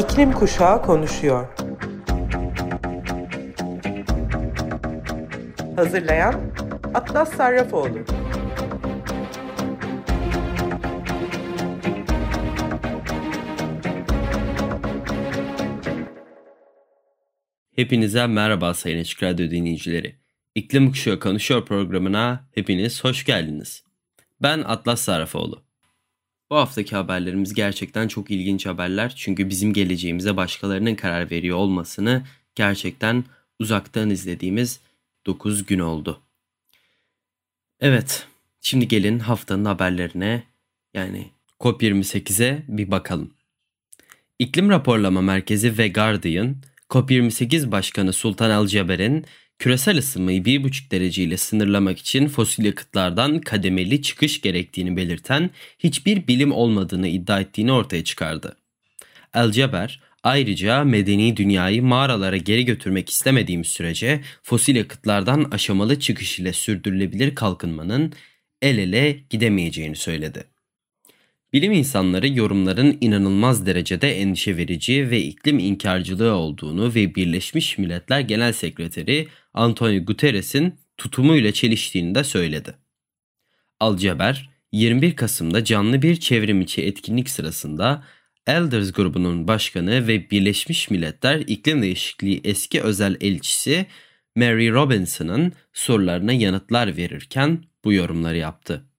İklim Kuşağı konuşuyor. Hazırlayan Atlas Sarrafoğlu. Hepinize merhaba Sayın Açık Radyo dinleyicileri. İklim Kuşağı Konuşuyor programına hepiniz hoş geldiniz. Ben Atlas Sarrafoğlu. Bu haftaki haberlerimiz gerçekten çok ilginç haberler. Çünkü bizim geleceğimize başkalarının karar veriyor olmasını gerçekten uzaktan izlediğimiz 9 gün oldu. Evet, şimdi gelin haftanın haberlerine yani COP28'e bir bakalım. İklim Raporlama Merkezi ve Guardian, COP28 Başkanı Sultan El Ceber'in küresel ısınmayı 1,5 derece ile sınırlamak için fosil yakıtlardan kademeli çıkış gerektiğini belirten hiçbir bilim olmadığını iddia ettiğini ortaya çıkardı. El Ceber ayrıca medeni dünyayı mağaralara geri götürmek istemediğimiz sürece fosil yakıtlardan aşamalı çıkış ile sürdürülebilir kalkınmanın el ele gidemeyeceğini söyledi. Bilim insanları yorumların inanılmaz derecede endişe verici ve iklim inkarcılığı olduğunu ve Birleşmiş Milletler Genel Sekreteri Antonio Guterres'in tutumuyla çeliştiğini de söyledi. Alceber, 21 Kasım'da canlı bir çevrimiçi etkinlik sırasında Elders grubunun başkanı ve Birleşmiş Milletler İklim Değişikliği eski özel elçisi Mary Robinson'ın sorularına yanıtlar verirken bu yorumları yaptı.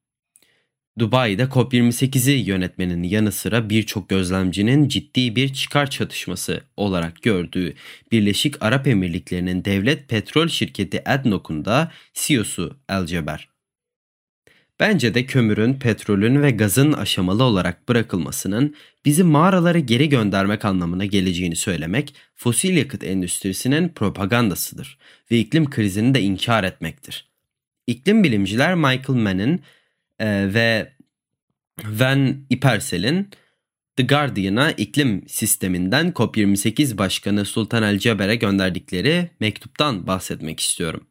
Dubai'de COP28'i yönetmenin yanı sıra birçok gözlemcinin ciddi bir çıkar çatışması olarak gördüğü Birleşik Arap Emirlikleri'nin devlet petrol şirketi ADNOC'un da CEO'su El Ceber. Bence de kömürün, petrolün ve gazın aşamalı olarak bırakılmasının bizi mağaralara geri göndermek anlamına geleceğini söylemek fosil yakıt endüstrisinin propagandasıdır ve iklim krizini de inkar etmektir. İklim bilimciler Michael Mann'in e, ve Van Ipersel'in The Guardian'a iklim sisteminden COP28 Başkanı Sultan El Ceber'e gönderdikleri mektuptan bahsetmek istiyorum.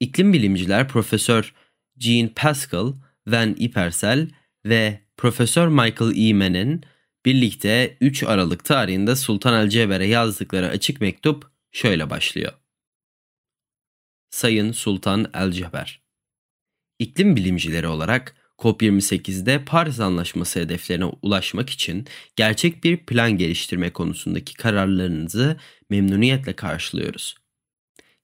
İklim bilimciler Profesör Jean Pascal, Van Ipersel ve Profesör Michael Eamon'in birlikte 3 Aralık tarihinde Sultan El Ceber'e yazdıkları açık mektup şöyle başlıyor. Sayın Sultan El Ceber İklim bilimcileri olarak COP28'de Paris Anlaşması hedeflerine ulaşmak için gerçek bir plan geliştirme konusundaki kararlarınızı memnuniyetle karşılıyoruz.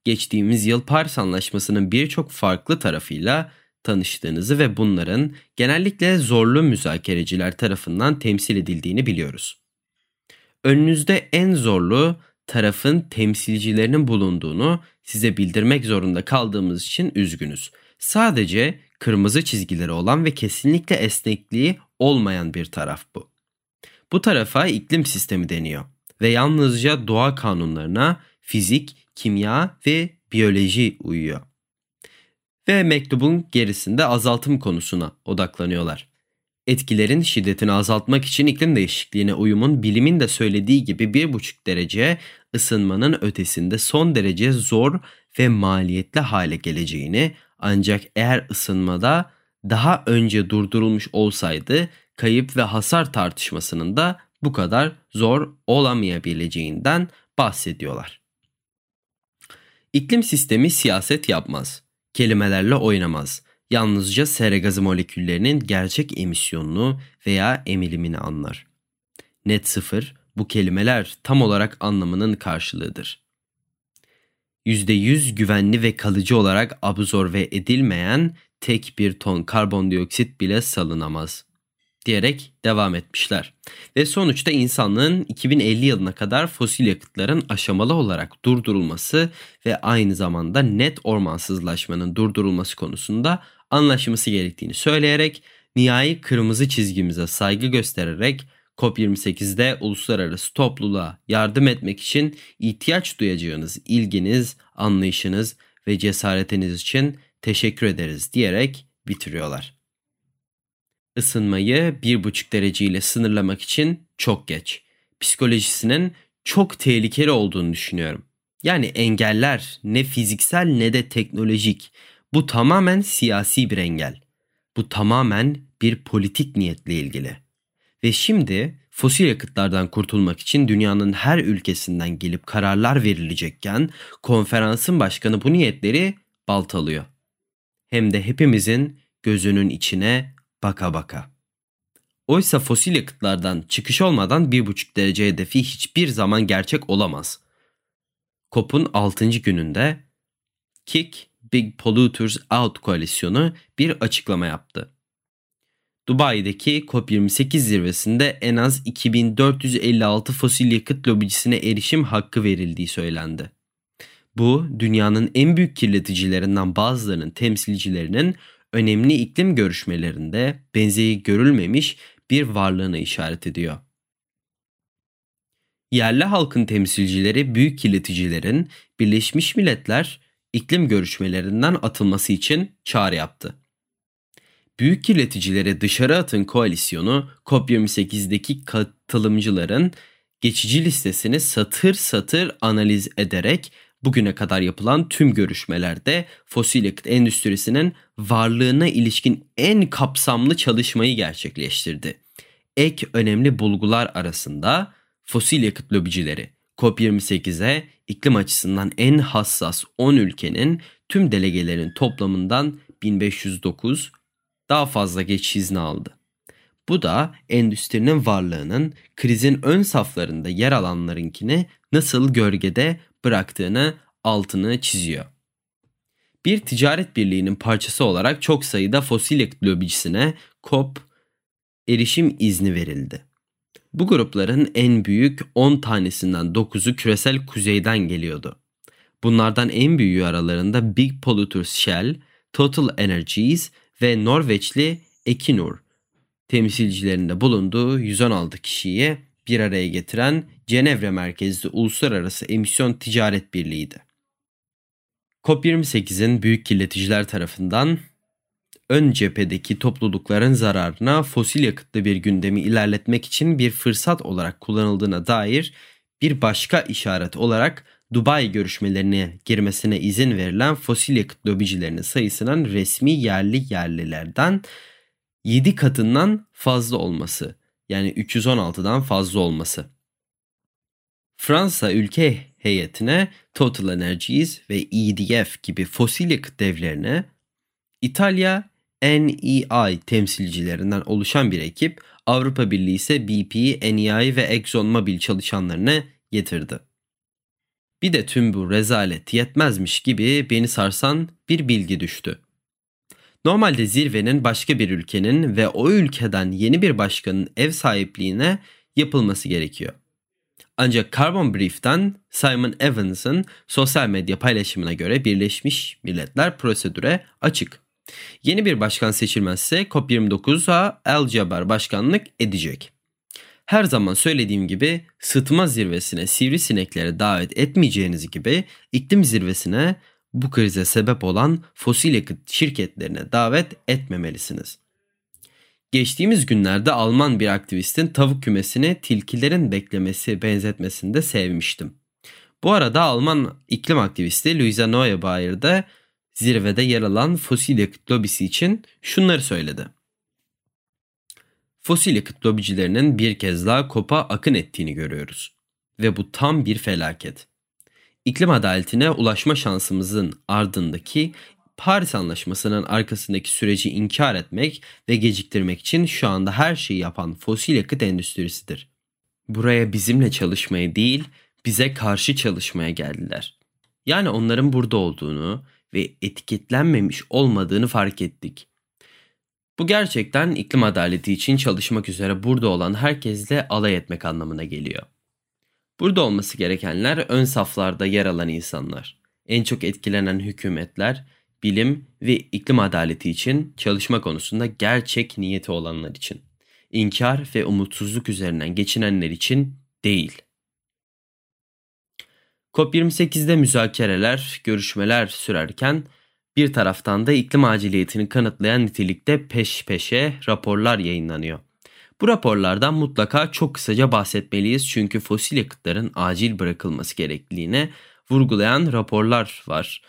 Geçtiğimiz yıl Paris Anlaşması'nın birçok farklı tarafıyla tanıştığınızı ve bunların genellikle zorlu müzakereciler tarafından temsil edildiğini biliyoruz. Önünüzde en zorlu tarafın temsilcilerinin bulunduğunu size bildirmek zorunda kaldığımız için üzgünüz. Sadece kırmızı çizgileri olan ve kesinlikle esnekliği olmayan bir taraf bu. Bu tarafa iklim sistemi deniyor ve yalnızca doğa kanunlarına fizik, kimya ve biyoloji uyuyor. Ve mektubun gerisinde azaltım konusuna odaklanıyorlar. Etkilerin şiddetini azaltmak için iklim değişikliğine uyumun bilimin de söylediği gibi 1,5 derece ısınmanın ötesinde son derece zor ve maliyetli hale geleceğini ancak eğer ısınmada daha önce durdurulmuş olsaydı kayıp ve hasar tartışmasının da bu kadar zor olamayabileceğinden bahsediyorlar. İklim sistemi siyaset yapmaz, kelimelerle oynamaz. Yalnızca sera gazı moleküllerinin gerçek emisyonunu veya emilimini anlar. Net sıfır bu kelimeler tam olarak anlamının karşılığıdır. %100 güvenli ve kalıcı olarak absorbe edilmeyen tek bir ton karbondioksit bile salınamaz diyerek devam etmişler. Ve sonuçta insanlığın 2050 yılına kadar fosil yakıtların aşamalı olarak durdurulması ve aynı zamanda net ormansızlaşmanın durdurulması konusunda anlaşması gerektiğini söyleyerek nihai kırmızı çizgimize saygı göstererek COP28'de uluslararası topluluğa yardım etmek için ihtiyaç duyacağınız ilginiz, anlayışınız ve cesaretiniz için teşekkür ederiz diyerek bitiriyorlar. Isınmayı 1,5 derece ile sınırlamak için çok geç. Psikolojisinin çok tehlikeli olduğunu düşünüyorum. Yani engeller ne fiziksel ne de teknolojik. Bu tamamen siyasi bir engel. Bu tamamen bir politik niyetle ilgili Ve şimdi fosil yakıtlardan kurtulmak için dünyanın her ülkesinden gelip kararlar verilecekken konferansın başkanı bu niyetleri baltalıyor. Hem de hepimizin gözünün içine baka baka. Oysa fosil yakıtlardan çıkış olmadan 1,5 derece hedefi hiçbir zaman gerçek olamaz. COP'un 6. gününde Kick Big Polluters Out koalisyonu bir açıklama yaptı. Dubai'deki COP28 zirvesinde en az 2456 fosil yakıt lobicisine erişim hakkı verildiği söylendi. Bu dünyanın en büyük kirleticilerinden bazılarının temsilcilerinin önemli iklim görüşmelerinde benzeri görülmemiş bir varlığına işaret ediyor. Yerli halkın temsilcileri büyük kirleticilerin Birleşmiş Milletler iklim görüşmelerinden atılması için çağrı yaptı. Büyük kirleticileri dışarı atın koalisyonu COP28'deki katılımcıların geçici listesini satır satır analiz ederek bugüne kadar yapılan tüm görüşmelerde fosil yakıt endüstrisinin varlığına ilişkin en kapsamlı çalışmayı gerçekleştirdi. Ek önemli bulgular arasında fosil yakıt lobicileri COP28'e iklim açısından en hassas 10 ülkenin tüm delegelerin toplamından 1509 daha fazla geç izni aldı. Bu da endüstrinin varlığının krizin ön saflarında yer alanlarınkini nasıl gölgede bıraktığını altını çiziyor. Bir ticaret birliğinin parçası olarak çok sayıda fosil yakıt lobicisine COP erişim izni verildi. Bu grupların en büyük 10 tanesinden 9'u küresel kuzeyden geliyordu. Bunlardan en büyüğü aralarında Big Polluters Shell, Total Energies ve Norveçli Equinor temsilcilerinde bulunduğu 116 kişiyi bir araya getiren Cenevre merkezli Uluslararası Emisyon Ticaret Birliği'ydi. COP28'in büyük kirleticiler tarafından ön cephedeki toplulukların zararına fosil yakıtlı bir gündemi ilerletmek için bir fırsat olarak kullanıldığına dair bir başka işaret olarak Dubai görüşmelerine girmesine izin verilen fosil yakıt lobicilerinin sayısının resmi yerli yerlilerden 7 katından fazla olması yani 316'dan fazla olması. Fransa ülke heyetine Total Energies ve EDF gibi fosil yakıt devlerine, İtalya NEI temsilcilerinden oluşan bir ekip, Avrupa Birliği ise BP, NEI ve ExxonMobil çalışanlarını getirdi. Bir de tüm bu rezalet yetmezmiş gibi beni sarsan bir bilgi düştü. Normalde zirvenin başka bir ülkenin ve o ülkeden yeni bir başkanın ev sahipliğine yapılması gerekiyor. Ancak Carbon Brief'ten Simon Evans'ın sosyal medya paylaşımına göre Birleşmiş Milletler prosedüre açık. Yeni bir başkan seçilmezse COP29'a El Jaber başkanlık edecek. Her zaman söylediğim gibi sıtma zirvesine sivrisineklere davet etmeyeceğiniz gibi iklim zirvesine bu krize sebep olan fosil yakıt şirketlerine davet etmemelisiniz. Geçtiğimiz günlerde Alman bir aktivistin tavuk kümesini tilkilerin beklemesi benzetmesinde sevmiştim. Bu arada Alman iklim aktivisti Luisa Neubauer de zirvede yer alan fosil yakıt lobisi için şunları söyledi. Fosil yakıt lobicilerinin bir kez daha kopa akın ettiğini görüyoruz. Ve bu tam bir felaket. İklim adaletine ulaşma şansımızın ardındaki Paris Anlaşması'nın arkasındaki süreci inkar etmek ve geciktirmek için şu anda her şeyi yapan fosil yakıt endüstrisidir. Buraya bizimle çalışmaya değil, bize karşı çalışmaya geldiler. Yani onların burada olduğunu ve etiketlenmemiş olmadığını fark ettik. Bu gerçekten iklim adaleti için çalışmak üzere burada olan herkesle alay etmek anlamına geliyor. Burada olması gerekenler ön saflarda yer alan insanlar, en çok etkilenen hükümetler, bilim ve iklim adaleti için çalışma konusunda gerçek niyeti olanlar için. İnkar ve umutsuzluk üzerinden geçinenler için değil. COP28'de müzakereler, görüşmeler sürerken bir taraftan da iklim aciliyetini kanıtlayan nitelikte peş peşe raporlar yayınlanıyor. Bu raporlardan mutlaka çok kısaca bahsetmeliyiz çünkü fosil yakıtların acil bırakılması gerekliliğine vurgulayan raporlar var.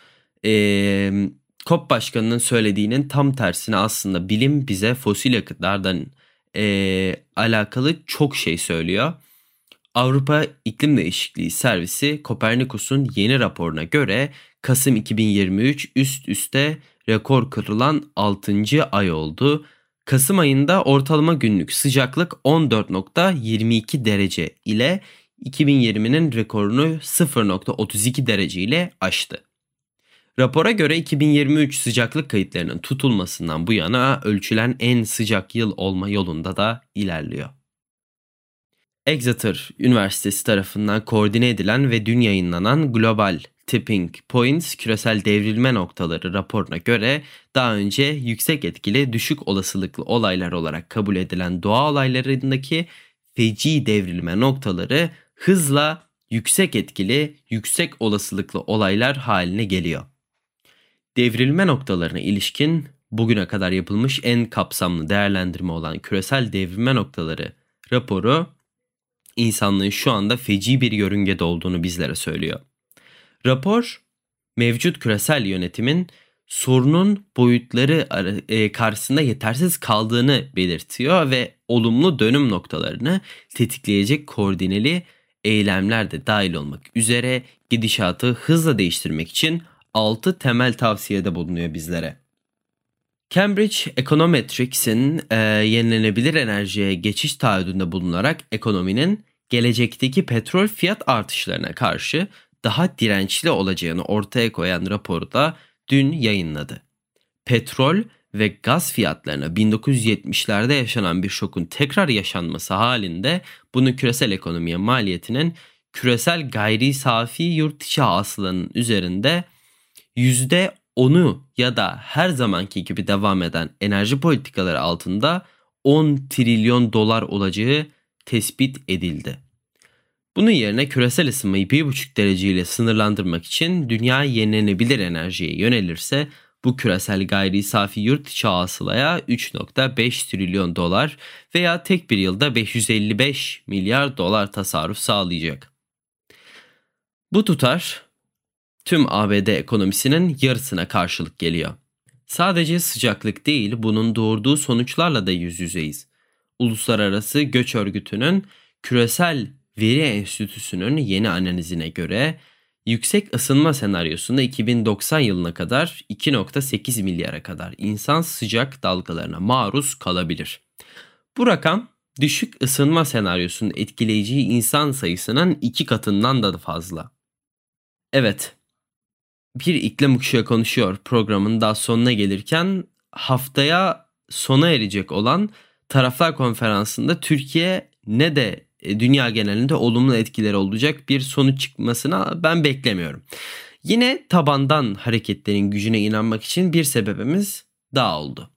Ee, COP başkanının söylediğinin tam tersine aslında bilim bize fosil yakıtlardan e, alakalı çok şey söylüyor. Avrupa İklim Değişikliği Servisi Kopernikus'un yeni raporuna göre Kasım 2023 üst üste rekor kırılan 6. ay oldu. Kasım ayında ortalama günlük sıcaklık 14.22 derece ile 2020'nin rekorunu 0.32 derece ile aştı. Rapora göre 2023 sıcaklık kayıtlarının tutulmasından bu yana ölçülen en sıcak yıl olma yolunda da ilerliyor. Exeter Üniversitesi tarafından koordine edilen ve dün yayınlanan Global Tipping Points küresel devrilme noktaları raporuna göre daha önce yüksek etkili düşük olasılıklı olaylar olarak kabul edilen doğa olaylarındaki feci devrilme noktaları hızla yüksek etkili, yüksek olasılıklı olaylar haline geliyor. Devrilme noktalarına ilişkin bugüne kadar yapılmış en kapsamlı değerlendirme olan küresel devrilme noktaları raporu insanlığın şu anda feci bir yörüngede olduğunu bizlere söylüyor. Rapor mevcut küresel yönetimin sorunun boyutları e, karşısında yetersiz kaldığını belirtiyor ve olumlu dönüm noktalarını tetikleyecek koordineli eylemler de dahil olmak üzere gidişatı hızla değiştirmek için 6 temel tavsiyede bulunuyor bizlere. Cambridge Econometrics'in e, yenilenebilir enerjiye geçiş taahhüdünde bulunarak ekonominin gelecekteki petrol fiyat artışlarına karşı daha dirençli olacağını ortaya koyan raporu da dün yayınladı. Petrol ve gaz fiyatlarına 1970'lerde yaşanan bir şokun tekrar yaşanması halinde bunun küresel ekonomiye maliyetinin küresel gayri safi yurt içi hasılanın üzerinde %10'u ya da her zamanki gibi devam eden enerji politikaları altında 10 trilyon dolar olacağı tespit edildi. Bunun yerine küresel ısınmayı 1,5 derece ile sınırlandırmak için dünya yenilenebilir enerjiye yönelirse bu küresel gayri safi yurt içi hasılaya 3.5 trilyon dolar veya tek bir yılda 555 milyar dolar tasarruf sağlayacak. Bu tutar tüm ABD ekonomisinin yarısına karşılık geliyor. Sadece sıcaklık değil bunun doğurduğu sonuçlarla da yüz yüzeyiz. Uluslararası Göç Örgütü'nün küresel Veri Enstitüsü'nün yeni analizine göre yüksek ısınma senaryosunda 2090 yılına kadar 2.8 milyara kadar insan sıcak dalgalarına maruz kalabilir. Bu rakam düşük ısınma senaryosunun etkileyeceği insan sayısının iki katından da fazla. Evet, bir iklim kuşağı konuşuyor programın daha sonuna gelirken haftaya sona erecek olan taraflar konferansında Türkiye ne de e, dünya genelinde olumlu etkileri olacak bir sonuç çıkmasına ben beklemiyorum. Yine tabandan hareketlerin gücüne inanmak için bir sebebimiz daha oldu.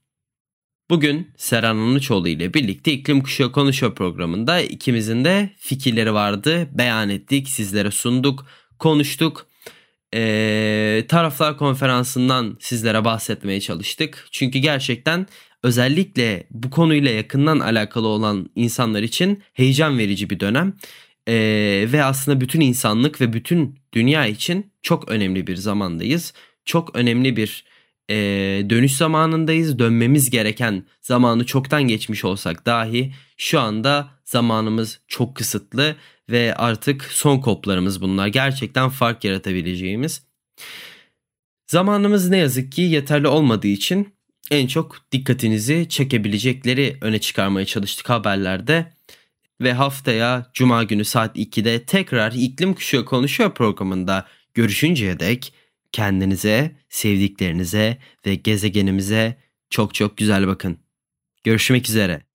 Bugün Serhan Anuçoğlu ile birlikte İklim Kuşağı Konuşuyor programında ikimizin de fikirleri vardı. Beyan ettik, sizlere sunduk, konuştuk. Ee, taraflar konferansından sizlere bahsetmeye çalıştık. Çünkü gerçekten özellikle bu konuyla yakından alakalı olan insanlar için heyecan verici bir dönem. Ee, ve aslında bütün insanlık ve bütün dünya için çok önemli bir zamandayız. Çok önemli bir e, dönüş zamanındayız. Dönmemiz gereken zamanı çoktan geçmiş olsak dahi şu anda zamanımız çok kısıtlı ve artık son koplarımız bunlar. Gerçekten fark yaratabileceğimiz. Zamanımız ne yazık ki yeterli olmadığı için en çok dikkatinizi çekebilecekleri öne çıkarmaya çalıştık haberlerde. Ve haftaya Cuma günü saat 2'de tekrar iklim kuşağı konuşuyor programında görüşünceye dek kendinize, sevdiklerinize ve gezegenimize çok çok güzel bakın. Görüşmek üzere.